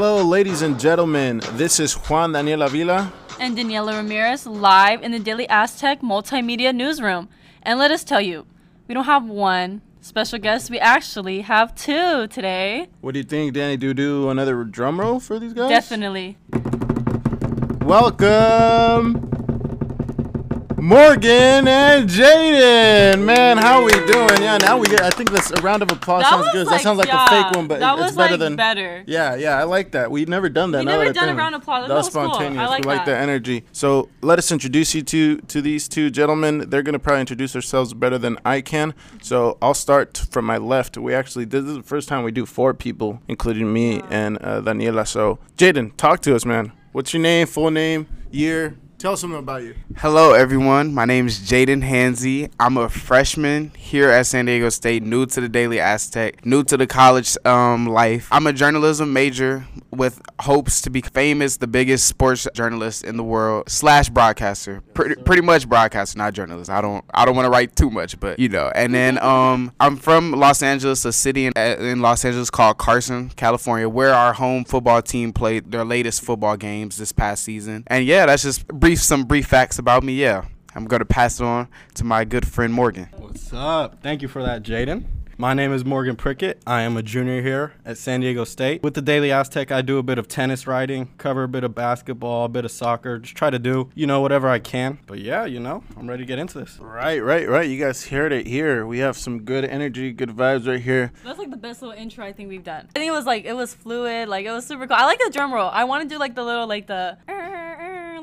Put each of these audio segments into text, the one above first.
Hello, ladies and gentlemen. This is Juan Daniel Avila. and Daniela Ramirez live in the Daily Aztec Multimedia Newsroom. And let us tell you, we don't have one special guest, we actually have two today. What do you think, Danny? Do do another drum roll for these guys? Definitely. Welcome, Morgan and Jayden. Man, how we doing? Yeah, now we get. I think this a round of applause That sounds good. like- that sounds like yeah, a fake one, but it's better like, than better. Yeah, yeah, I like that. We've never done that. We now never that done a round of applause. That was was cool. I spontaneous. like we like that. the energy. So let us introduce you to to these two gentlemen. They're gonna probably introduce themselves better than I can. So I'll start from my left. We actually this is the first time we do four people, including me and uh, Daniela. So Jayden, talk to us, man. What's your name? Full name? Year? Tell us something about you. Hello, everyone. My name is Jayden Hanzy. I'm a freshman here at San Diego State, new to the Daily Aztec, new to the college um, life. I'm a journalism major with hopes to be famous, the biggest sports journalist in the world slash broadcaster. Pretty, pretty much broadcaster, not journalist. I don't I don't want to write too much, but you know. And then um, I'm from Los Angeles, a city in, in Los Angeles called Carson, California, where our home football team played their latest football games this past season. And yeah, that's just brief some brief facts about me. Yeah, I'm gonna pass it on to my good friend Morgan. What's up? Thank you for that, Jayden. My name is Morgan Prickett. I am a junior here at San Diego State. With the Daily Aztec, I do a bit of tennis writing, cover a bit of basketball, a bit of soccer, just try to do, you know, whatever I can. But yeah, you know, I'm ready to get into this. Right, right, right. You guys heard it here. We have some good energy, good vibes right here. That's like the best little intro I think we've done. I think it was like it was fluid, like it was super cool. I like the drum roll. I want to do like the little like the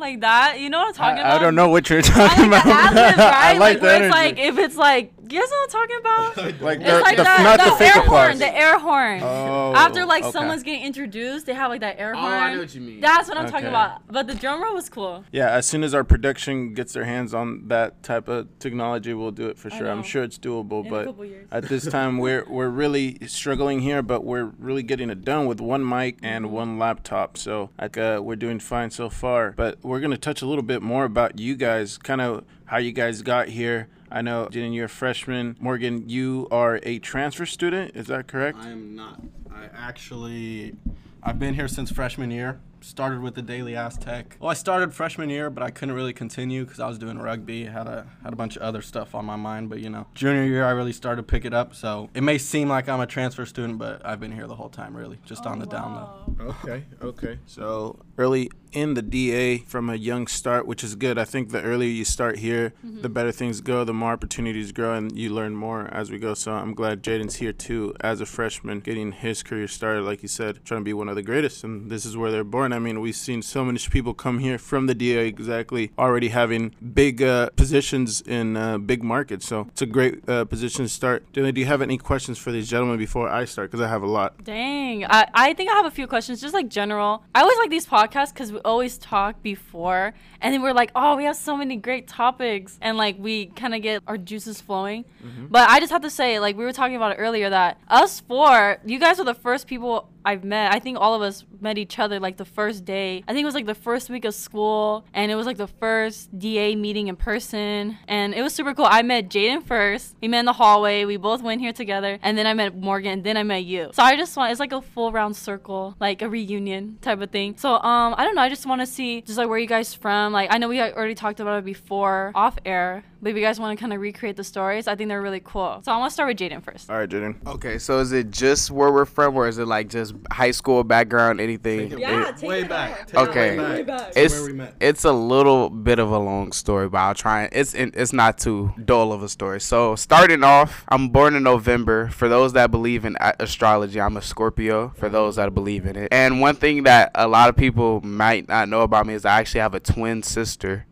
like that. You know what I'm talking I, about? I don't know what you're I talking like about. ad-libs, I right? like where energy. it's like if it's like you guys know what I'm talking about? like It's the, like the, that, not the, the air applause. horn, the air horn. Oh, After like okay. someone's getting introduced, they have like that air Oh, horn. I know what you mean. That's what I'm talking about. But the drum roll was cool. Yeah, as soon as our production gets their hands on that type of technology, we'll do it for sure. I'm sure it's doable, In a but couple years. at this time we're we're really struggling here, but we're really getting it done with one mic and Mm-hmm. one laptop. So like, uh, we're doing fine so far. But we're gonna touch a little bit more about you guys, kind of how you guys got here. I know, Jen, you're a freshman. Morgan, you are a transfer student. Is that correct? I am not. I actually, I've been here since freshman year. Started with the Daily Aztec. Well, I started freshman year, but I couldn't really continue because I was doing rugby. Had a had a bunch of other stuff on my mind. But you know, junior year I really started to pick it up. So it may seem like I'm a transfer student, but I've been here the whole time, really, just on the down low. Okay, okay. So early in the DA from a young start, which is good. I think the earlier you start here, mm-hmm. the better things go, the more opportunities grow, and you learn more as we go. So I'm glad Jayden's here too, as a freshman, getting his career started, like you said, trying to be one of the greatest. And this is where they're born. I mean, we've seen so many people come here from the DA exactly already having big uh, positions in uh, big markets. So it's a great uh, position to start. Dylan, do you have any questions for these gentlemen before I start? Because I have a lot. Dang. I, I think I have a few questions, just like general. I always like these podcasts because we always talk before, and then we're like, oh, we have so many great topics, and like we kind of get our juices flowing. But I just have to say, like, we were talking about it earlier, that us four, you guys are the first people I've met. I think all of us met each other like the first day. I think it was like the first week of school, and it was like the first DA meeting in person, and it was super cool. I met Jayden first. We met in the hallway. We both went here together, and then I met Morgan, and then I met you. So I just want it's like a full round circle, like a reunion type of thing. So um, I don't know. I just want to see just like where you guys from. Like I know we already talked about it before off air, but if you guys want to kind of recreate the stories, I think they're really cool. So I want to start with Jayden first. All right, Jayden. Okay, so is it just where we're from, or is it like just high school background, anything? Take it It- way back. Take Okay. way Way back. back. it's where we met. it's a little bit of a long story, but I'll try. and- It's it's not too dull of a story. So starting off, I'm born in November. For those that believe in astrology, I'm a Scorpio. For those that believe in it, and one thing that a lot of people might not know about me is I actually have a twin sister.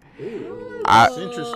I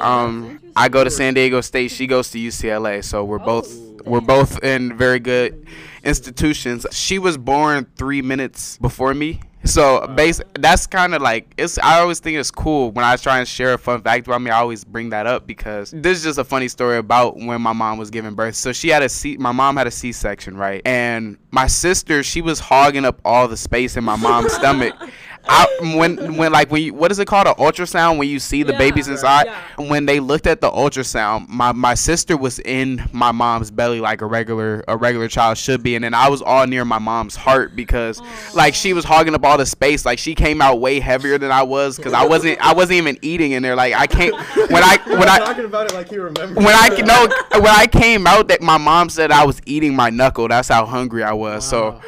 um I go to San Diego State. She goes to UCLA. So we're both we're both in very good institutions. She was born three minutes before me. So base that's kind of like it's. I always think it's cool when I try and share a fun fact about me. I always bring that up because this is just a funny story about when my mom was giving birth. So she had a C. My mom had a C-section, right? And my sister, she was hogging up all the space in my mom's stomach. I, when when like when you, what is it called an ultrasound when you see the Yeah. babies inside Yeah. when they looked at the ultrasound my my sister was in my mom's belly like a regular a regular child should be and then I was all near my mom's heart because like she was hogging up all the space like she came out way heavier than I was because I wasn't I wasn't even eating in there like I can't when I when I talking about it like you remember. when I no when I came out that my mom said I was eating my knuckle. That's how hungry I was. So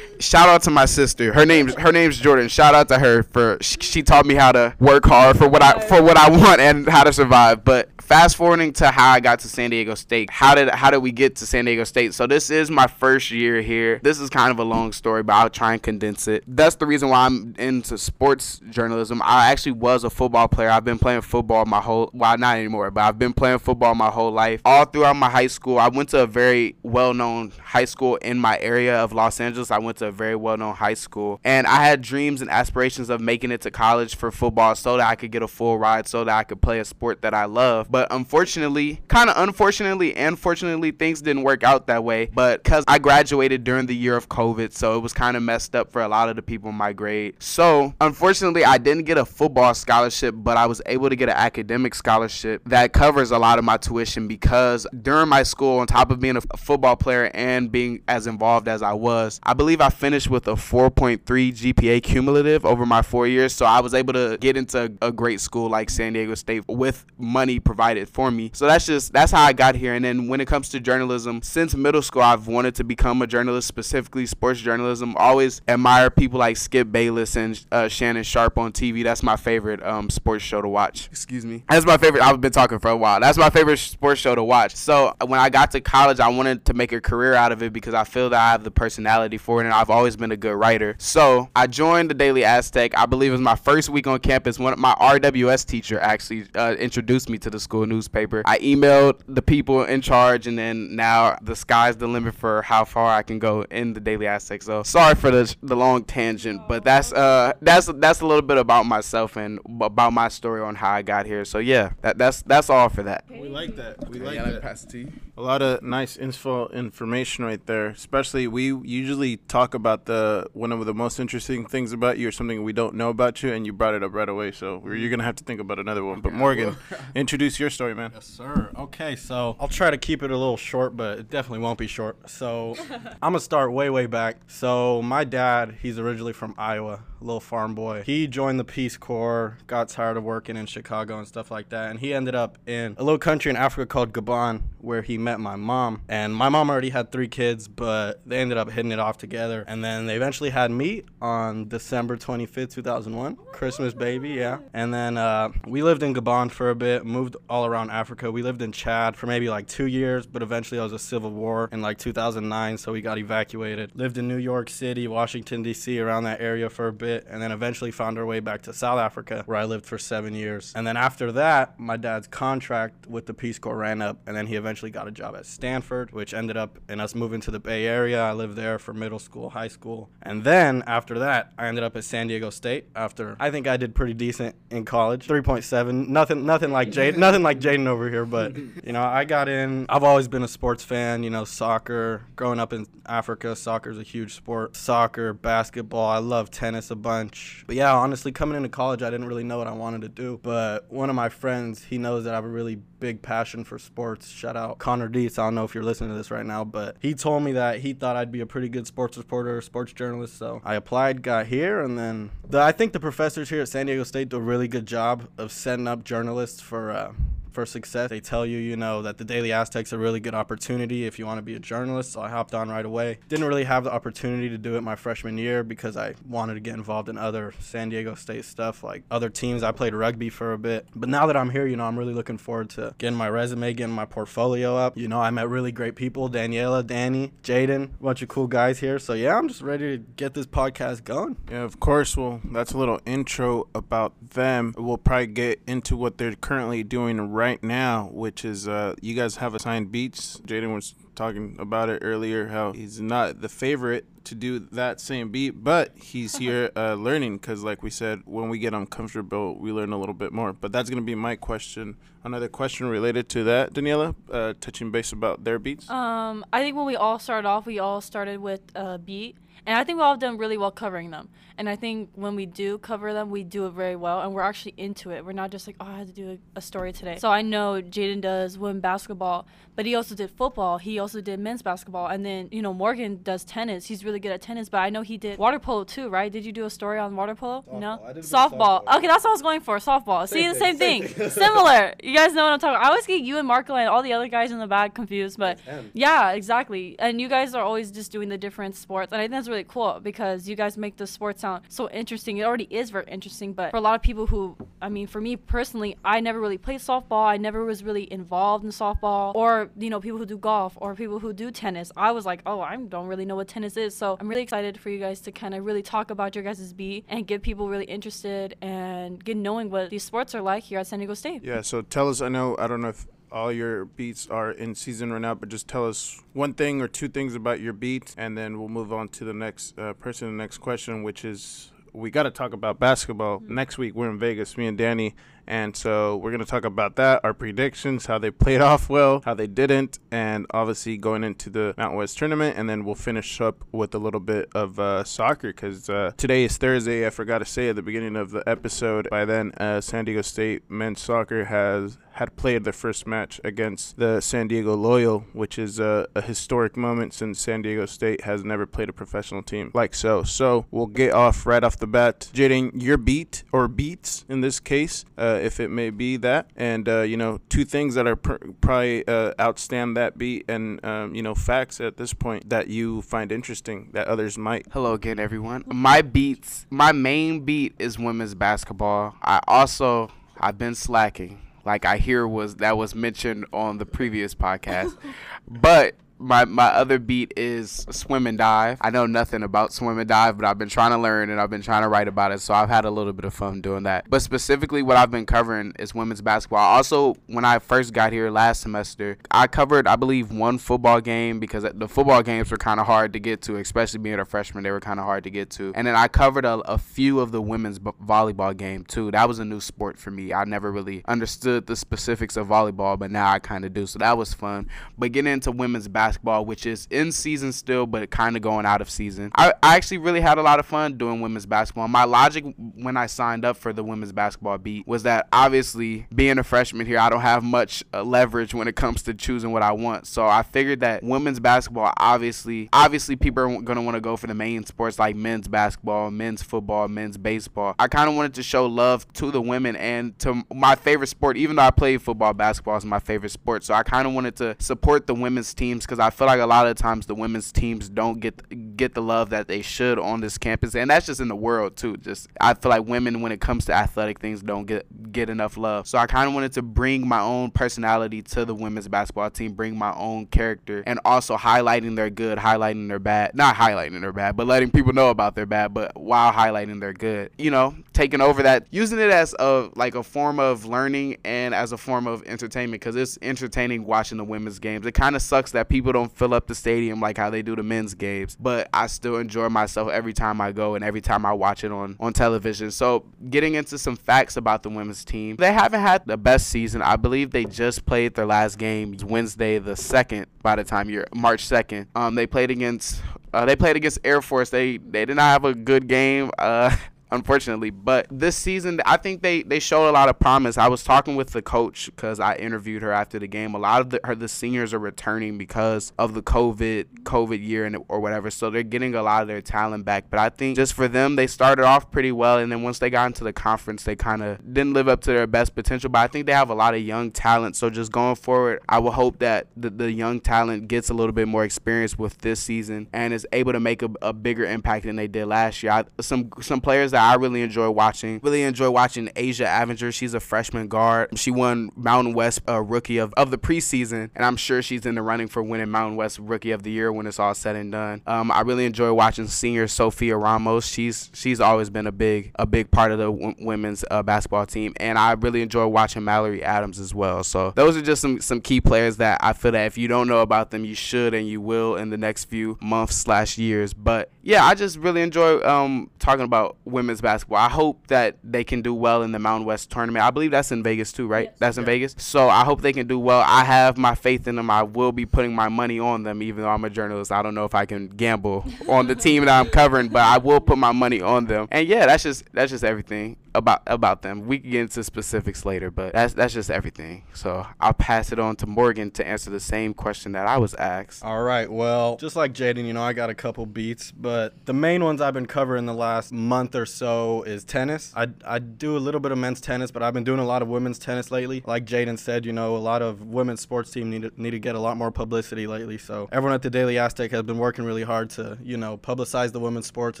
shout out to my sister. Her name's her name's Jordan. Shout out to her for she, she taught me how to work hard for what I for what I want and how to survive. But fast forwarding to how I got to San Diego State. How did how did we get to San Diego State? So this is my first year here. This is kind of a long story, but I'll try and condense it. That's the reason why I'm into sports journalism. I actually was a football player. I've been playing football my whole well not anymore, but I've been playing football my whole life. All throughout my high school, I went to a very well-known high school in my area of Los Angeles. I went to a very well-known high school, and I had dreams and aspirations of making it to college for football so that I could get a full ride, so that I could play a sport that I love. But unfortunately, kind of unfortunately and fortunately, things didn't work out that way. But because I graduated during the year of COVID, so it was kind of messed up for a lot of the people in my grade. So unfortunately, I didn't get a football scholarship, but I was able to get an academic scholarship that covers a lot of my tuition because during my school, on top of being a football player and being as involved as I was, I believe I finished with a 4.3 GPA cumulative over my four years. So I was able to get into a great school like San Diego State with money provided for me. So that's just that's how I got here. And then when it comes to journalism, since middle school, I've wanted to become a journalist, specifically sports journalism. Always admire people like Skip Bayless and uh, Shannon Sharpe on TV. That's my favorite um, sports show to watch. Excuse me. That's my favorite. I've been talking for a while. That's my favorite sports show to watch. So when I got to college, I wanted to make a career out of it because I feel that I have the personality for it, and I've always been a good writer. So I joined the Daily Aztec. I believe it was my first week on campus. One of my RWS teacher actually uh, introduced me to the school newspaper. I emailed the people in charge, and then now the sky's the limit for how far I can go in the Daily Aztec. So sorry for the the long tangent, but that's uh that's that's a little bit about myself and about my story on how I got here. So yeah, that, that's that's all for that. We like that. We like Yeah, that. pass it to you. A lot of nice info information right there. Especially we usually talk about the one of the most interesting things about you or something we don't know about you, and you brought it up right away. So you're gonna have to think about another one. But Morgan, introduce your story, man. Yes, sir. Okay, so I'll try to keep it a little short, but it definitely won't be short. So I'm gonna start way, way back. So my dad, he's originally from Iowa, a little farm boy. He joined the Peace Corps, got tired of working in Chicago and stuff like that, and he ended up in a little country in Africa called Gabon, where he met my mom. And my mom already had three kids, but they ended up hitting it off together. And then they eventually had me on December 25th, 2001, Christmas baby, yeah. And then uh, we lived in Gabon for a bit, moved all around Africa. We lived in Chad for maybe like two years, but eventually there was a civil war in like 2009, so we got evacuated. Lived in New York City, Washington, D.C., around that area for a bit, and then eventually found our way back to South Africa, where I lived for seven years. And then after that, my dad's contract with the Peace Corps ran up, and then he eventually got a job at Stanford, which ended up in us moving to the Bay Area. I lived there for middle school, high school. And then after that, I ended up at San Diego State after I think I did pretty decent in college. 3.7. Nothing nothing like Jayden, nothing like Jayden over here, but you know, I got in I've always been a sports fan, you know, soccer. Growing up in Africa, soccer's a huge sport. Soccer, basketball, I love tennis a bunch. But yeah, honestly coming into college I didn't really know what I wanted to do. But one of my friends, he knows that I have a really big passion for sports. Shout out Connor Dietz. I don't know if you're listening to this right now, but he told me that he thought I'd be a pretty good sports reporter, sports journalist. So I applied, got here, and then the, I think the professors here at San Diego State do a really good job of setting up journalists for. Uh, for success. They tell you, you know, that the Daily Aztec's a really good opportunity if you want to be a journalist. So I hopped on right away. Didn't really have the opportunity to do it my freshman year because I wanted to get involved in other San Diego State stuff, like other teams. I played rugby for a bit. But now that I'm here, you know, I'm really looking forward to getting my resume, getting my portfolio up. You know, I met really great people Daniela, Danny, Jayden, a bunch of cool guys here. So yeah, I'm just ready to get this podcast going. Yeah, of course. Well, that's a little intro about them. We'll probably get into what they're currently doing right now, which is uh, you guys have assigned beats. Jayden was talking about it earlier, how he's not the favorite to do that same beat, but he's here uh, learning because, like we said, when we get uncomfortable, we learn a little bit more. But that's going to be my question. Another question related to that, Daniela, uh, touching base about their beats. Um, I think when we all started off, we all started with a beat, And I think we all done really well covering them. And I think when we do cover them, we do it very well, and we're actually into it. We're not just like, oh, I had to do a, a story today. So I know Jayden does women basketball, but he also did football. He also did men's basketball, and then you know Morgan does tennis. He's really good at tennis, but I know he did water polo too, right? Did you do a story on water polo? Softball. No, softball. softball. Okay, that's what I was going for. Softball. See, Same the thing, same thing. thing. Similar. You guys know what I'm talking. about. I always get you and Marco and all the other guys in the back confused, but yeah, exactly. And you guys are always just doing the different sports, and I think that's really cool because you guys make the sport sound so interesting. It already is very interesting, but for a lot of people who, I mean, for me personally, I never really played softball. I never was really involved in softball, or you know, people who do golf or people who do tennis. I was like, oh, I don't really know what tennis is, so I'm really excited for you guys to kind of really talk about your guys' beat and get people really interested and get knowing what these sports are like here at San Diego State. Yeah, so tell us. I know I don't know if all your beats are in season right now, but just tell us one thing or two things about your beat, and then we'll move on to the next uh, person, the next question, which is we got to talk about basketball. Next week we're in Vegas, me and Danny, and so we're gonna talk about that, our predictions, how they played off well, how they didn't, and obviously going into the Mountain West tournament, and then we'll finish up with a little bit of uh, soccer because uh, today is Thursday. I forgot to say at the beginning of the episode. By then, uh, San Diego State men's soccer has had played their first match against the San Diego Loyal, which is a, a historic moment since San Diego State has never played a professional team like so. So we'll get off right off the bat. Jayden, your beat or beats in this case, uh, if it may be that, and uh, you know two things that are pr- probably uh, outstand that beat, and um, you know facts at this point that you find interesting that others might. Hello again, everyone. My beats, my main beat is women's basketball. I also, I've been slacking, like I hear was that was mentioned on the previous podcast, but. My, my other beat is swim and dive. I know nothing about swim and dive, but I've been trying to learn and I've been trying to write about it. So I've had a little bit of fun doing that. But specifically, what I've been covering is women's basketball. Also, when I first got here last semester, I covered, I believe, one football game because the football games were kind of hard to get to, especially being a freshman. They were kind of hard to get to. And then I covered a, a few of the women's b- volleyball game too. That was a new sport for me. I never really understood the specifics of volleyball, but now I kind of do. So that was fun. But getting into women's basketball, which is in season still, but kind of going out of season, I, I actually really had a lot of fun doing women's basketball. My logic when I signed up for the women's basketball beat was that obviously being a freshman here, I don't have much uh, leverage when it comes to choosing what I want. So I figured that women's basketball, obviously, obviously people are going to want to go for the main sports like men's basketball, men's football, men's baseball. I kind of wanted to show love to the women and to my favorite sport, even though I played football, basketball is my favorite sport. So I kind of wanted to support the women's teams because I feel like a lot of times the women's teams don't get get the love that they should on this campus, and that's just in the world too. Just I feel like women, when it comes to athletic things, don't get get enough love. So I kind of wanted to bring my own personality to the women's basketball team, bring my own character, and also highlighting their good, highlighting their bad, not highlighting their bad, but letting people know about their bad, but while highlighting their good. You know, taking over that, using it as a like a form of learning and as a form of entertainment because it's entertaining watching the women's games. It kind of sucks that people don't fill up the stadium like how they do the men's games, but I still enjoy myself every time I go and every time I watch it on on television. So getting into some facts about the women's team, they haven't had the best season. I believe they just played their last game Wednesday the second. By the time you're March second, um, they played against uh, they played against Air Force. They they did not have a good game. Uh, unfortunately. But this season, I think they, they showed a lot of promise. I was talking with the coach because I interviewed her after the game. A lot of the, her the seniors are returning because of the COVID COVID year and or whatever, so they're getting a lot of their talent back. But I think just for them, they started off pretty well, and then once they got into the conference, they kind of didn't live up to their best potential. But I think they have a lot of young talent. So just going forward, I will hope that the, the young talent gets a little bit more experience with this season and is able to make a, a bigger impact than they did last year. I, some some players that I really enjoy watching. Really enjoy watching Asia Avinger. She's a freshman guard. She won Mountain West uh, Rookie of, of the preseason, and I'm sure she's in the running for winning Mountain West Rookie of the Year when it's all said and done. Um, I really enjoy watching senior Sophia Ramos. She's she's always been a big a big part of the w- women's uh, basketball team, and I really enjoy watching Mallory Adams as well. So those are just some some key players that I feel that if you don't know about them, you should and you will in the next few months slash years. But yeah, I just really enjoy um, talking about women women's basketball. I hope that they can do well in the Mountain West tournament. I believe that's in Vegas too, right? Yes. That's in Vegas. So I hope they can do well. I have my faith in them. I will be putting my money on them, even though I'm a journalist. I don't know if I can gamble on the team that I'm covering, but I will put my money on them. And yeah, that's just that's just everything about about them. We can get into specifics later, but that's that's just everything. So I'll pass it on to Morgan to answer the same question that I was asked. All right. Well, just like Jayden, you know, I got a couple beats, but the main ones I've been covering the last month or so is tennis. I, I do a little bit of men's tennis, but I've been doing a lot of women's tennis lately. Like Jayden said, you know, a lot of women's sports team need to, need to get a lot more publicity lately. So everyone at the Daily Aztec has been working really hard to, you know, publicize the women's sports,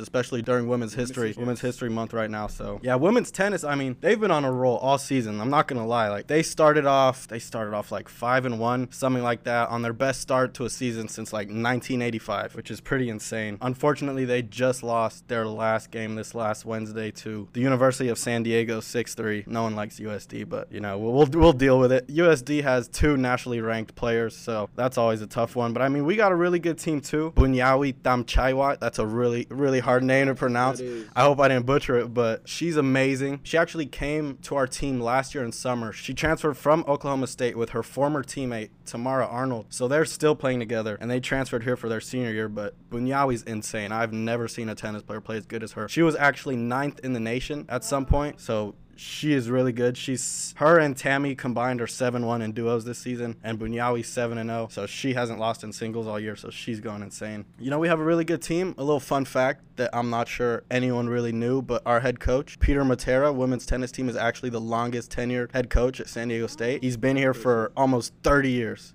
especially during Women's History, Women's History Month right now. So yeah, women's tennis. I mean, they've been on a roll all season. I'm not gonna lie. Like they started off, they started off like five and one, something like that, on their best start to a season since like 1985, which is pretty insane. Unfortunately, they just lost their last game this last Wednesday to the University of San Diego 6-3. No one likes USD, but you know we'll we'll, we'll deal with it. USD has two nationally ranked players, so that's always a tough one. But I mean, we got a really good team too. Bunyawi Thamchaiwat, that's a really really hard name to pronounce. I hope I didn't butcher it, but she's amazing. She actually came to our team last year in summer. She transferred from Oklahoma State with her former teammate Tamara Arnold. So they're still playing together, and they transferred here for their senior year. But Bunyawi's insane. I've never seen a tennis player play as good as her. She was actually ninth in the nation at some point. So she is really good. She's her and Tammy combined are seven one in duos this season, and Bunyawi seven and zero. So she hasn't lost in singles all year. So she's going insane. You know, we have a really good team. A little fun fact that I'm not sure anyone really knew, but our head coach Peter Mattera, women's tennis team, is actually the longest tenured head coach at San Diego State. He's been here for almost 30 years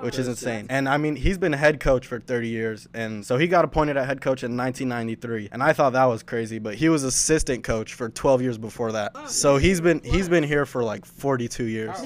which is insane. And I mean, he's been head coach for 30 years, and so he got appointed at head coach in 1993, and I thought that was crazy. But he was assistant coach for 12 years before that, so he's been he's been here for like 42 years.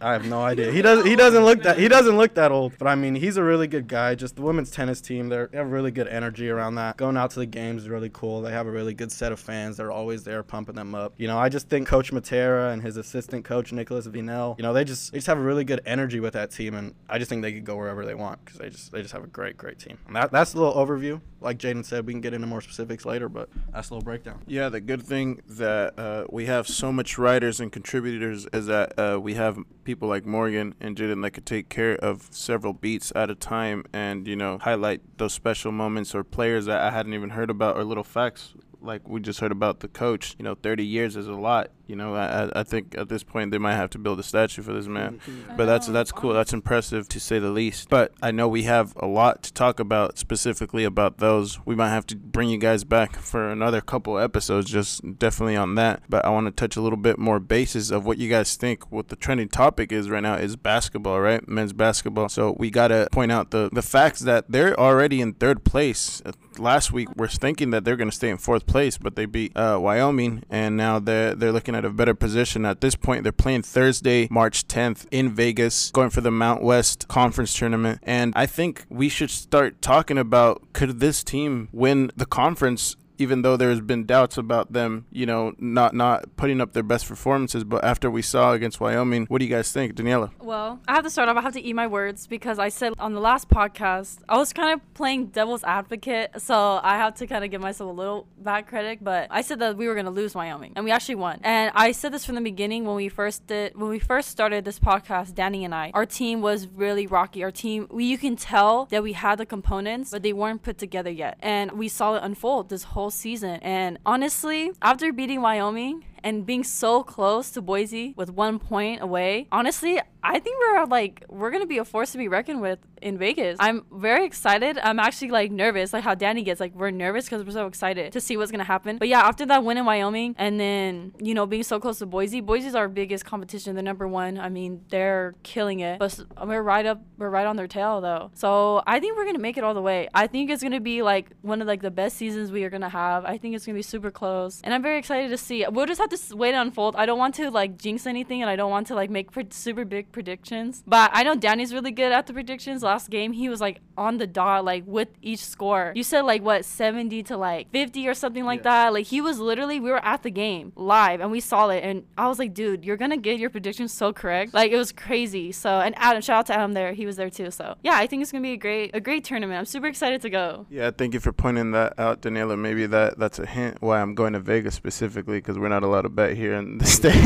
I have no idea. He doesn't he doesn't look that he doesn't look that old, but I mean, he's a really good guy. Just the women's tennis team, they're, they have really good energy around that. Going out to the games is really cool. They have a really good set of fans. They're always there pumping them up. You know, I just think Coach Mattera and his assistant coach Nicholas Vinel, you know, they just they just have a really good energy with that team, and I just think they could go wherever they want because they just they just have a great great team. And that that's a little overview. Like Jayden said, we can get into more specifics later, but that's a little breakdown. Yeah, the good thing that uh, we have so much writers and contributors is that uh, we have people like Morgan and Jaden that could take care of several beats at a time and, you know, highlight those special moments or players that I hadn't even heard about or little facts like we just heard about the coach. You know, 30 years is a lot. You know, I, I think at this point they might have to build a statue for this man. Mm-hmm. But that's that's cool. That's impressive to say the least. But I know we have a lot to talk about specifically about those. We might have to bring you guys back for another couple episodes, just definitely on that. But I want to touch a little bit more basis of what you guys think. What the trending topic is right now is basketball, right? Men's basketball. So we gotta point out the the facts that they're already in third place. Last week we're thinking that they're gonna stay in fourth place, but they beat uh, Wyoming, and now they're they're looking at a better position. At this point, they're playing Thursday, March 10th in Vegas, going for the Mount West Conference tournament. And I think we should start talking about could this team win the conference even though there's been doubts about them, you know, not not putting up their best performances. But after we saw against Wyoming, what do you guys think, Daniela? Well, I have to start off. I have to eat my words because I said on the last podcast I was kind of playing devil's advocate, so I have to kind of give myself a little bad credit. But I said that we were gonna lose Wyoming, and we actually won. And I said this from the beginning when we first did when we first started this podcast. Danny and I, our team was really rocky. Our team, we, you can tell that we had the components, but they weren't put together yet, and we saw it unfold this whole season. And honestly, after beating Wyoming and being so close to Boise with one point away, honestly, I think we're like we're gonna be a force to be reckoned with in Vegas. I'm very excited. I'm actually like nervous, like how Danny gets. Like we're nervous because we're so excited to see what's gonna happen. But yeah, after that win in Wyoming, and then you know being so close to Boise, Boise's our biggest competition. They're number one. I mean, they're killing it. But we're right up, we're right on their tail though. So I think we're gonna make it all the way. I think it's gonna be like one of like the best seasons we are gonna have. I think it's gonna be super close, and I'm very excited to see. We'll just have to wait to unfold. I don't want to like jinx anything, and I don't want to like make super big predictions. But I know Danny's really good at the predictions. Last game, he was like on the dot, like with each score. You said like what, 70 to like 50 or something like that. Like he was literally, we were at the game live and we saw it. And I was like, dude, you're going to get your predictions so correct. Like it was crazy. So, and Adam, shout out to Adam there. He was there too. So yeah, I think it's going to be a great, a great tournament. I'm super excited to go. Yeah, thank you for pointing that out, Daniela. Maybe that that's a hint why I'm going to Vegas specifically because we're not allowed to bet here in the state.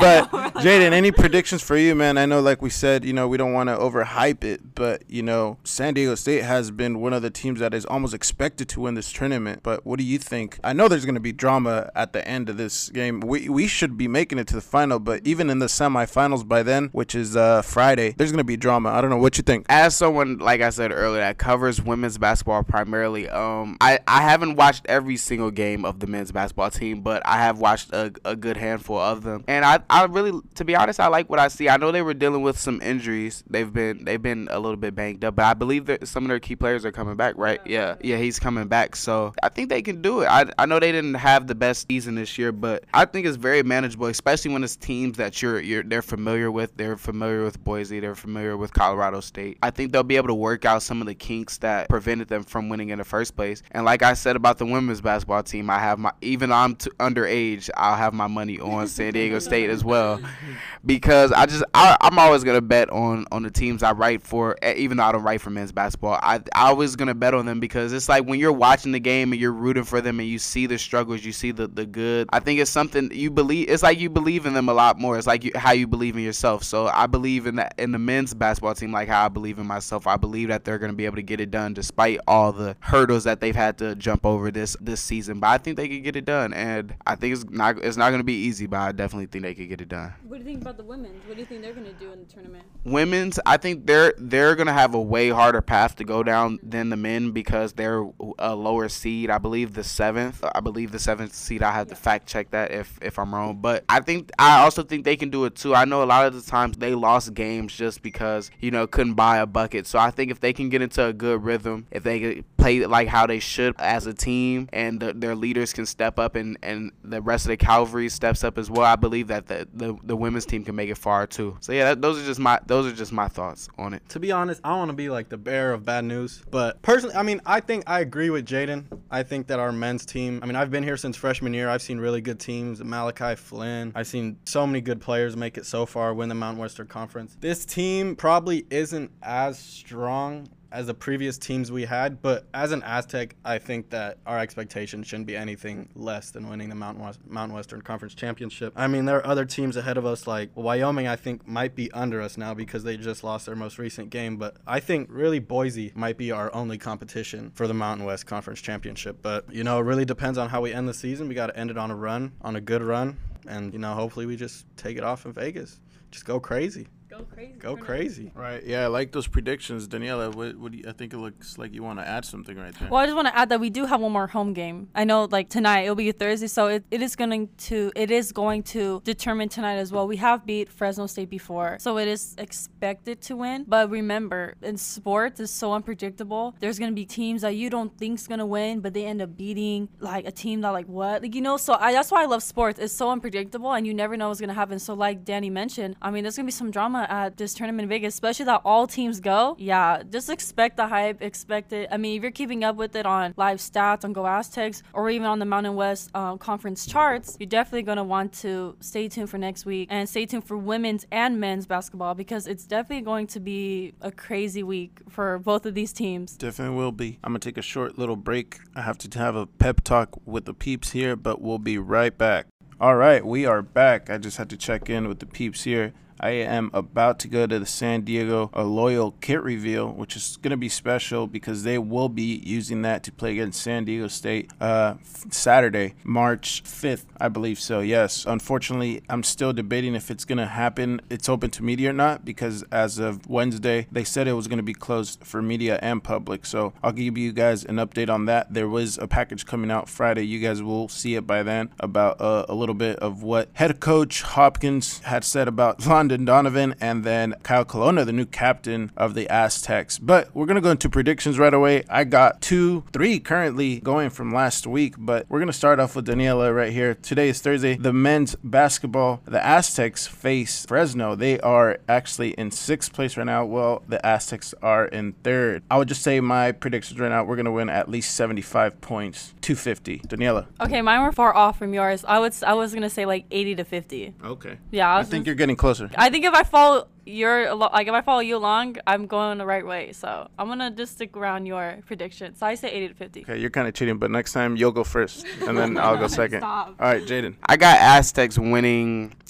but Jayden, any predictions for you, man? I know, like we said, you know, we don't want to overhype it, but you know, San Diego State has been one of the teams that is almost expected to win this tournament. But what do you think? I know there's going to be drama at the end of this game. We we should be making it to the final, but even in the semifinals by then, which is uh, Friday, there's going to be drama. I don't know what you think. As someone, like I said earlier, that covers women's basketball primarily, um, I I haven't watched every single game of the men's basketball team, but I have watched a, a good handful of them, and I I really, to be honest, I like what I see. I know they were dealing with some injuries. They've been they've been a little bit banged up, but I believe that some of their key players are coming back, right? Yeah, yeah, he's coming back. So I think they can do it. I, I know they didn't have the best season this year, but I think it's very manageable, especially when it's teams that you're you're they're familiar with. They're familiar with Boise. They're familiar with Colorado State. I think they'll be able to work out some of the kinks that prevented them from winning in the first place. And like I said about the women's basketball team, I have my even though I'm underage, I'll have my money on San Diego State as well, because I just I, I'm always gonna bet on on the teams I write for, even though I don't write for men's basketball. I I always gonna bet on them because it's like when you're watching the game and you're rooting for them and you see the struggles, you see the the good. I think it's something you believe. It's like you believe in them a lot more. It's like you, how you believe in yourself. So I believe in that in the men's basketball team like how I believe in myself. I believe that they're gonna be able to get it done despite all the hurdles that they've had to jump over this this season. But I think they can get it done, and I think it's not it's not gonna be easy, but I definitely think they could get it done. What do you think about the women's? What do you think they're going to do in the tournament? women's i think they're they're gonna have a way harder path to go down than the men because they're a lower seed i believe the seventh i believe the seventh seed i have to fact check that if if i'm wrong but i think i also think they can do it too i know a lot of the times they lost games just because you know couldn't buy a bucket so i think if they can get into a good rhythm if they play like how they should as a team and the, their leaders can step up and and the rest of the cavalry steps up as well i believe that the the, the women's team can make it far too so yeah that, those are just my those are just my thoughts on it To be honest, I don't want to be like the bearer of bad news, but personally, I mean, I think I agree with Jayden. I think that our men's team, I mean, I've been here since freshman year. I've seen really good teams, Malachi Flynn. I've seen so many good players make it so far, win the Mountain Western Conference. This team probably isn't as strong as the previous teams we had, but as an Aztec, I think that our expectation shouldn't be anything less than winning the Mountain, West, Mountain Western Conference Championship. I mean, there are other teams ahead of us, like Wyoming, I think might be under us now because they just lost their most recent game, but I think really Boise might be our only competition for the Mountain West Conference Championship. But, you know, it really depends on how we end the season. We got to end it on a run, on a good run, and, you know, hopefully we just take it off in Vegas. Just go crazy. Go crazy. Go crazy. Right. Yeah, I like those predictions, Daniela. What, what do you, I think it looks like you want to add something right there. Well, I just want to add that we do have one more home game. I know, like tonight, it'll be Thursday, so it, it is going to it is going to determine tonight as well. We have beat Fresno State before, so it is expected to win. But remember, in sports, it's so unpredictable. There's going to be teams that you don't think's going to win, but they end up beating like a team that like what, like you know. So I, that's why I love sports. It's so unpredictable, and you never know what's going to happen. So like Danny mentioned, I mean, there's going to be some drama at this tournament in Vegas, especially that all teams go. Yeah, just expect the hype. Expect it. I mean, if you're keeping up with it on live stats on Go Aztecs or even on the Mountain West um, Conference charts, you're definitely going to want to stay tuned for next week and stay tuned for women's and men's basketball because it's definitely going to be a crazy week for both of these teams. Definitely will be. I'm going to take a short little break. I have to have a pep talk with the peeps here, but we'll be right back. All right, we are back. I just had to check in with the peeps here. I am about to go to the San Diego Loyal kit reveal, which is going to be special because they will be using that to play against San Diego State uh, Saturday, March 5th, I believe so. Yes, unfortunately, I'm still debating if it's going to happen. It's open to media or not because as of Wednesday, they said it was going to be closed for media and public. So I'll give you guys an update on that. There was a package coming out Friday. You guys will see it by then about uh, a little bit of what head coach Hopkins had said about Landon Donovan, and then Kyle Colonna, the new captain of the Aztecs. But we're gonna go into predictions right away. I got two, three currently going from last week, but we're gonna start off with Daniela right here. Today is Thursday. The men's basketball, the Aztecs face Fresno. They are actually in sixth place right now. Well, the Aztecs are in third. I would just say my predictions right now, we're gonna win at least 75 points, 250. Daniela. Okay, mine were far off from yours. I would I was gonna say like 80 to 50. Okay. Yeah, I, I think you're getting closer. I think if I follow your alo- like if I follow you along, I'm going the right way. So I'm gonna just stick around your prediction. So I say 80 to 50. Okay, you're kind of cheating, but next time you'll go first, and then I'll go second. Stop. All right, Jayden. I got Aztecs winning.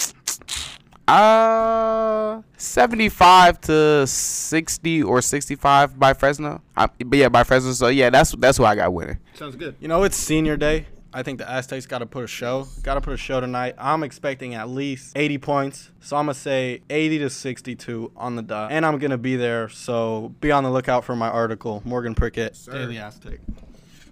Uh, 75 to 60 or 65 by Fresno. I, but yeah, by Fresno. So yeah, that's that's who I got winning. Sounds good. You know, it's senior day. I think the Aztecs got to put a show. Got to put a show tonight. I'm expecting at least 80 points. So I'm going to say 80 to 62 on the dot. And I'm going to be there. So be on the lookout for my article. Morgan Prickett, Daily Aztec.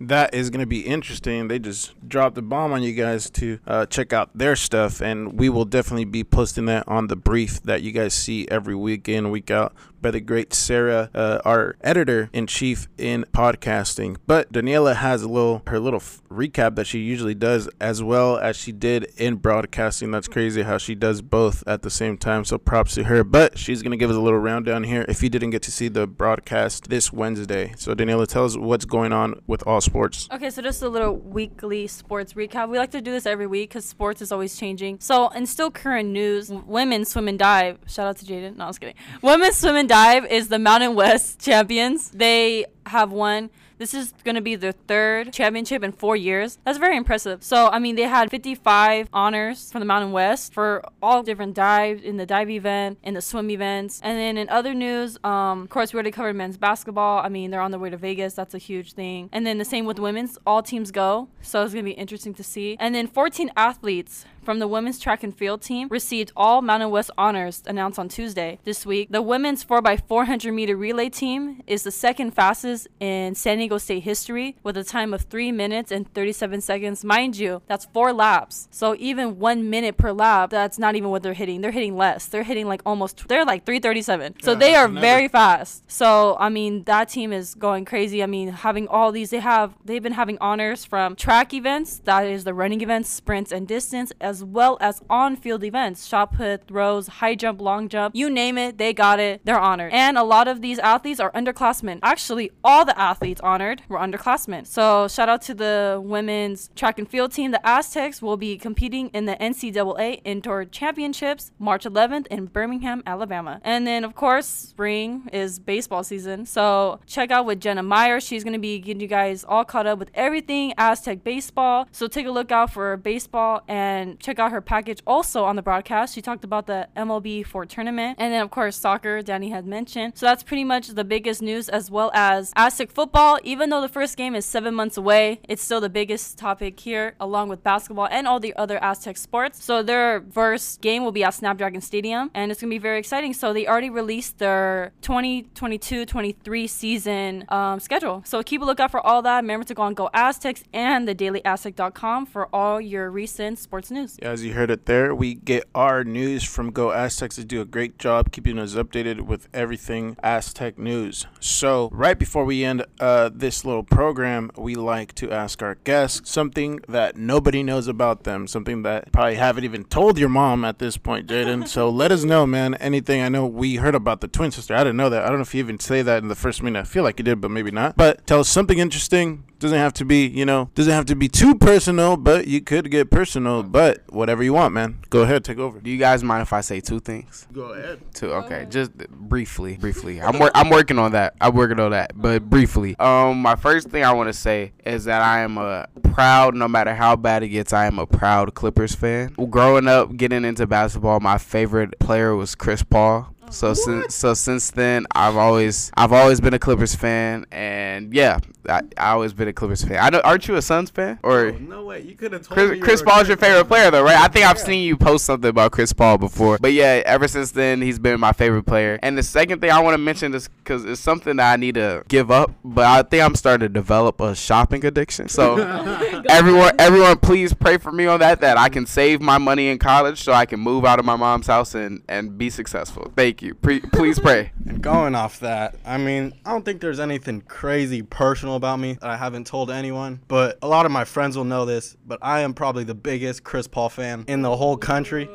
That is going to be interesting. They just dropped the bomb on you guys to uh, check out their stuff, and we will definitely be posting that on the brief that you guys see every week in, week out by the great Sarah, uh, our editor in chief in podcasting. But Daniela has a little her little f- recap that she usually does, as well as she did in broadcasting. That's crazy how she does both at the same time. So props to her. But she's gonna give us a little rundown here. If you didn't get to see the broadcast this Wednesday, so Daniela, tell us what's going on with all sports. Okay, so just a little weekly sports recap. We like to do this every week because sports is always changing. So, in still current news, women swim and dive. Shout out to Jayden. No, I was kidding. Women swim and dive is the Mountain West champions. They have won. This is going to be their third championship in four years. That's very impressive. So, I mean, they had 55 honors from the Mountain West for all different dives in the dive event, in the swim events. And then in other news, um, of course, we already covered men's basketball. I mean, they're on their way to Vegas. That's a huge thing. And then the same with women's. All teams go. So, it's going to be interesting to see. And then 14 athletes from the women's track and field team received all Mountain West honors announced on Tuesday this week. The women's 4x400 meter relay team is the second fastest in San Diego State history with a time of 3 minutes and 37 seconds. Mind you, that's four laps. So even one minute per lap, that's not even what they're hitting. They're hitting less. They're hitting like almost, they're like 337. So Yeah, they are never- very fast. So, I mean, that team is going crazy. I mean, having all these, they have, they've been having honors from track events, that is the running events, sprints, and distance, as well as on field events, shot put, throws, high jump, long jump, you name it, they got it. They're honored. And a lot of these athletes are underclassmen. Actually, all the athletes honored were underclassmen. So, shout out to the women's track and field team. The Aztecs will be competing in the NCAA Indoor Championships March 11th in Birmingham, Alabama. And then, of course, spring is baseball season. So, check out with Jenna Meyer. She's going to be getting you guys all caught up with everything Aztec baseball. So, take a look out for baseball and check out her package also on the broadcast. She talked about the MLB 4 tournament. And then, of course, soccer, Danny had mentioned. So, that's pretty much the biggest news, as well as Aztec football. Even though the first game is seven months away, it's still the biggest topic here, along with basketball and all the other Aztec sports. So, their first game will be at Snapdragon Stadium, and it's going to be very exciting. So, they already released their 2022 23 season um, schedule. So, keep a lookout for all that. Remember to go on Go Aztecs and thedailyaztec.com for all your recent sports news. As you heard it there, we get our news from Go Aztecs. They do a great job keeping us updated with everything Aztec news. So, right before we end uh, this little program, we like to ask our guests something that nobody knows about them, something that probably haven't even told your mom at this point, Jayden. so, let us know, man. Anything I know we heard about the twin sister. I didn't know that. I don't know if you even say that in the first minute. I feel like you did, but maybe not. But tell us something interesting. Doesn't have to be, you know, doesn't have to be too personal, but you could get personal. But whatever you want, man. Go ahead, take over. Do you guys mind if I say two things? Go ahead. Two. Okay, just briefly, briefly. I'm wor- I'm working on that. I'm working on that, but briefly. Um, my first thing I want to say is that I am a proud, no matter how bad it gets, I am a proud Clippers fan. Growing up, getting into basketball, my favorite player was Chris Paul. So since so since then, I've always I've always been a Clippers fan, and yeah, I I always been a Clippers fan. I know, aren't you a Suns fan or? Oh, no way. You could have told Chris, Chris Paul's your favorite player, though, right? I think I've seen you post something about Chris Paul before. But yeah, ever since then, he's been my favorite player. And the second thing I want to mention is because it's something that I need to give up, but I think I'm starting to develop a shopping addiction. So, everyone, everyone, please pray for me on that. That I can save my money in college, so I can move out of my mom's house and and be successful. Thank you. Pre- please pray. And going off that, I mean, I don't think there's anything crazy personal about me that I haven't told anyone, but a lot of my friends will know this, but I am probably the biggest Chris Paul fan in the whole country.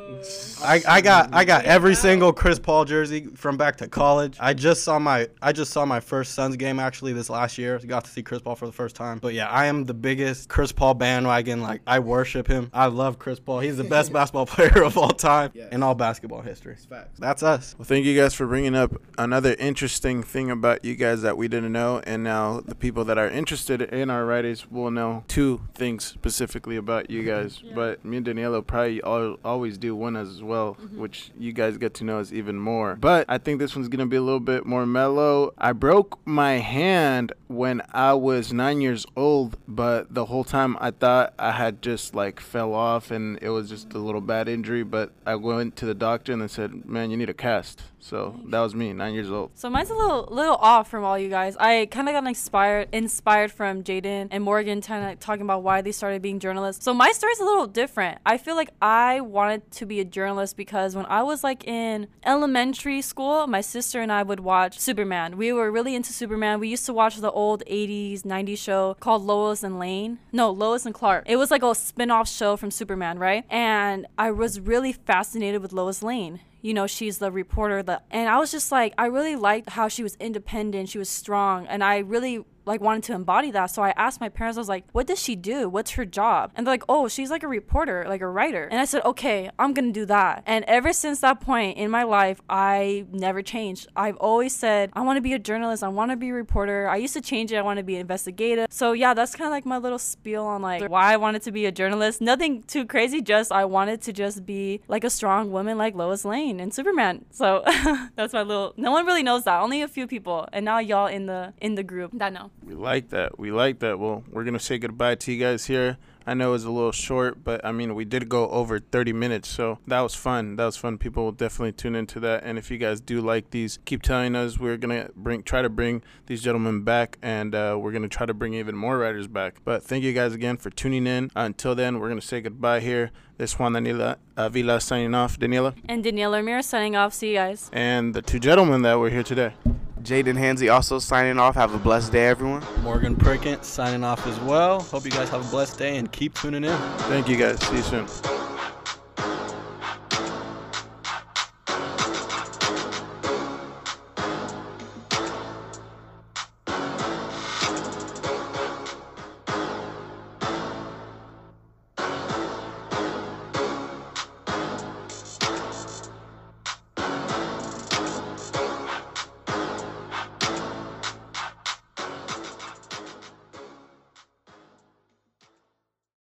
I, I got I got every single Chris Paul jersey from back to college. I just saw my I just saw my first Suns game actually this last year. Got to see Chris Paul for the first time. But yeah, I am the biggest Chris Paul bandwagon. Like I worship him. I love Chris Paul. He's the best basketball player of all time in all basketball history. It's facts. That's us. Well, thank you guys for bringing up another interesting thing about you guys that we didn't know, and now the people that are interested in our writers will know two things specifically about you guys. But me and Daniela probably al- always do one as well, mm-hmm. which you guys get to know us even more. But I think this one's gonna be a little bit more mellow. I broke my hand when I was nine years old, but the whole time I thought I had just like fell off and it was just a little bad injury. But I went to the doctor and they said, "Man, you need a cast." So that was me, nine years old. So mine's a little little off from all you guys. I kind of got inspired inspired from Jayden and Morgan kind of talking about why they started being journalists. So my story's a little different. I feel like I wanted to be a journalist because when I was like in elementary school, my sister and I would watch Superman. We were really into Superman. We used to watch the old 80s, 90s show called Lois and Lane. No, Lois and Clark. It was like a spin-off show from Superman, right? And I was really fascinated with Lois Lane you know she's the reporter that and i was just like i really liked how she was independent she was strong and i really like wanted to embody that. So i asked my parents i was like what does she do? What's her job? And they're like oh she's like a reporter like a writer. And i said okay i'm gonna do that. And ever since that point in my life i never changed. I've always said i want to be a journalist i want to be a reporter. I used to change it i want to be investigative so yeah that's kind of like my little spiel on like why i wanted to be a journalist. Nothing too crazy just i wanted to just be like a strong woman like lois lane and superman. So that's my little no one really knows that only a few people. And now y'all in the in the group that know We like that. We like that. Well, we're gonna say goodbye to you guys here. I know it was a little short, but I mean we did go over 30 minutes, so that was fun. That was fun. People will definitely tune into that. And if you guys do like these, keep telling us. We're gonna bring try to bring these gentlemen back, and uh, we're gonna try to bring even more writers back. But thank you guys again for tuning in. until then, we're gonna say goodbye here. This Juan Daniela uh, Vila signing off. Daniela and danielle Ramirez signing off see you guys and the two gentlemen that were here today. Jayden Hanzy also signing off. Have a blessed day, everyone. Morgan Prickett signing off as well. Hope you guys have a blessed day and keep tuning in. Thank you guys. See you soon.